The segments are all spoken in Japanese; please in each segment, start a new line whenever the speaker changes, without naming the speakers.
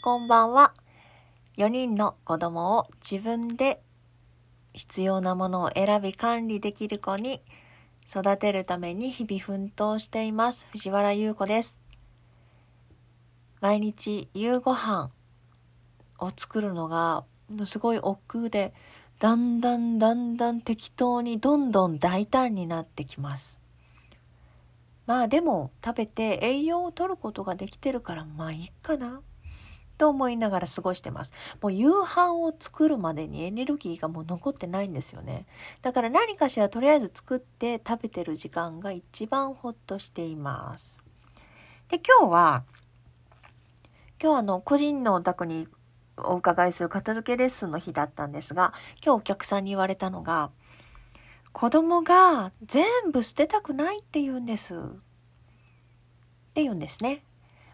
こんばんは。4人の子供を自分で必要なものを選び管理できる子に育てるために日々奮闘しています。藤原優子です。毎日夕ご飯を作るのがすごい億劫で、だんだんだんだん適当にどんどん大胆になってきます。まあでも食べて栄養を取ることができてるからまあいいかなと思いながら過ごしてます。もう夕飯を作るまでにエネルギーがもう残ってないんですよね。だから何かしらとりあえず作って食べてる時間が一番ほっとしています。で、今日は、今日あの個人のお宅にお伺いする片付けレッスンの日だったんですが、今日お客さんに言われたのが、子供が全部捨てたくないって言うんです。って言うんですね。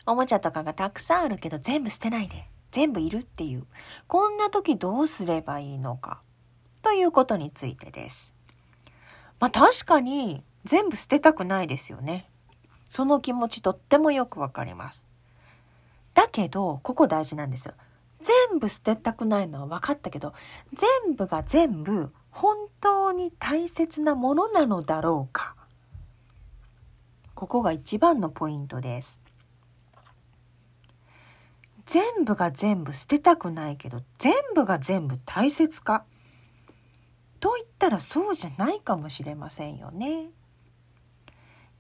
おもちゃとかがたくさんあるけど全部捨てないで。全部いるっていう。こんな時どうすればいいのか。ということについてです。まあ確かに全部捨てたくないですよね。その気持ちとってもよくわかります。だけど、ここ大事なんですよ。全部捨てたくないのは分かったけど、全部が全部本当に大切なものなのだろうか。ここが一番のポイントです。全部が全部捨てたくないけど、全部が全部大切か。と言ったらそうじゃないかもしれませんよね。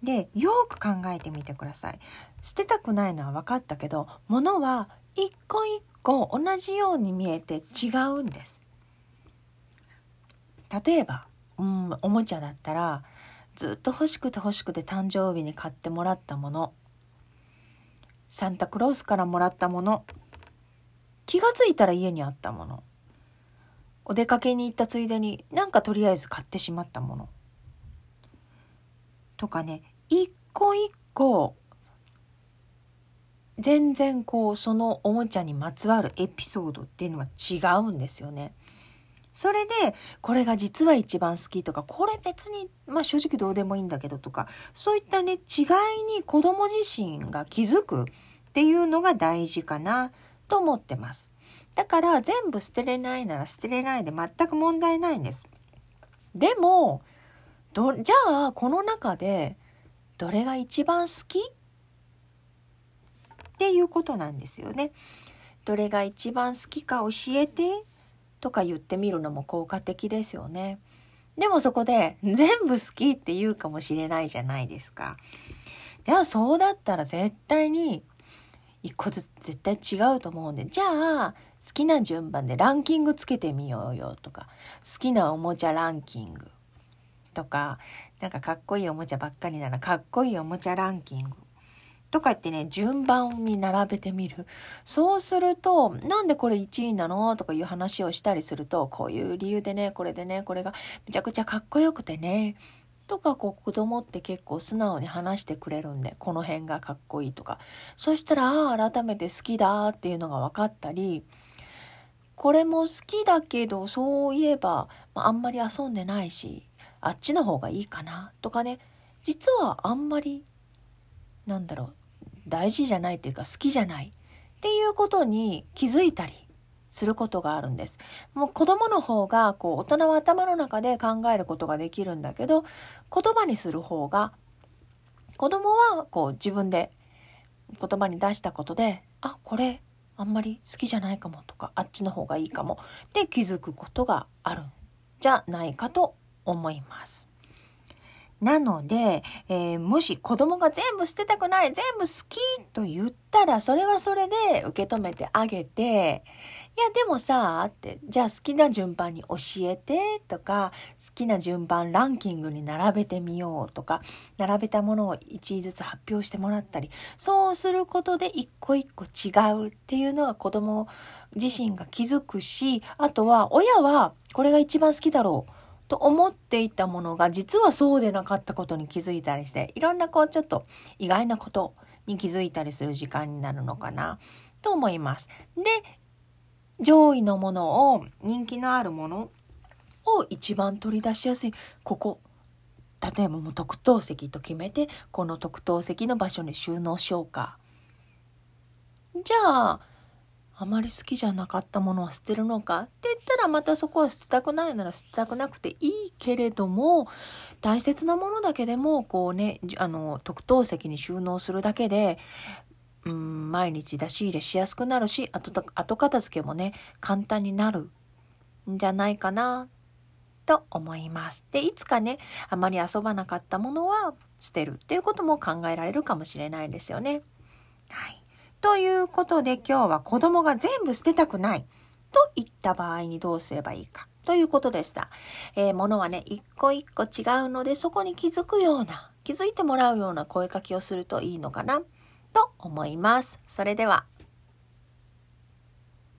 で、よく考えてみてください。捨てたくないのは分かったけど、物は一個一個同じように見えて違うんです。例えば、うん、おもちゃだったらずっと欲しくて欲しくて誕生日に買ってもらったものサンタクロースからもらったもの。気がついたら家にあったもの。お出かけに行ったついでになんかとりあえず買ってしまったもの。とかね一個一個全然こうそのおもちゃにまつわるエピソードっていうのは違うんですよね。それでこれが実は一番好きとかこれ別にまあ正直どうでもいいんだけどとかそういったね違いに子供自身が気づくっていうのが大事かなと思ってます。だから全部捨てれないなら捨てれないで全く問題ないんです。でもどじゃあこの中でどれが一番好きっていうことなんですよね。どれが一番好きか教えてとか言ってみるのも効果的ですよね。でもそこで 全部好きって言うかもしれないじゃないですか。じゃあそうだったら絶対に一個ずつ絶対違うと思うんで、じゃあ好きな順番でランキングつけてみようよとか、好きなおもちゃランキングとか、なんかかっこいいおもちゃばっかりならかっこいいおもちゃランキングとか言ってね、順番に並べてみる。そうすると、なんでこれ1位なのとかいう話をしたりすると、こういう理由でね、これでね、これがめちゃくちゃかっこよくてね、とかこう子供って結構素直に話してくれるんで、この辺がかっこいいとか。そしたら、ああ、改めて好きだっていうのが分かったり、これも好きだけど、そういえば、まあ、あんまり遊んでないし、あっちの方がいいかなとかね、実はあんまり、なんだろう、大事じゃないというか好きじゃないっていうことに気づいたりすることがあるんです。もう子供の方がこう大人は頭の中で考えることができるんだけど言葉にする方が子供はこう自分で言葉に出したことであこれあんまり好きじゃないかもとかあっちの方がいいかもで気づくことがあるんじゃないかと思います。なので、えー、もし子供が全部捨てたくない、全部好きと言ったら、それはそれで受け止めてあげて、いや、でもさ、って、じゃあ好きな順番に教えてとか、好きな順番ランキングに並べてみようとか、並べたものを1位ずつ発表してもらったり、そうすることで一個一個違うっていうのが子供自身が気づくし、あとは親はこれが一番好きだろう。と思っていたものが実はそうでなかったことに気づいたりしていろんなこうちょっと意外なことに気づいたりする時間になるのかなと思います。で上位のものを人気のあるものを一番取り出しやすいここ例えばもう特等席と決めてこの特等席の場所に収納しようか。じゃああまり好きじゃなかったものは捨てるのか？ってらまたそこは捨てたくないなら捨てたくなくていいけれども大切なものだけでもこうねあの特等席に収納するだけでうん毎日出し入れしやすくなるし後後片付けもね簡単になるんじゃないかなと思います。でいつかねあまり遊ばなかったものは捨てるっていうことも考えられるかもしれないですよね。はいということで今日は子供が全部捨てたくないといった場合にどうすればいいかということでした。えー、物はね、一個一個違うのでそこに気づくような、気づいてもらうような声かけをするといいのかなと思います。それでは。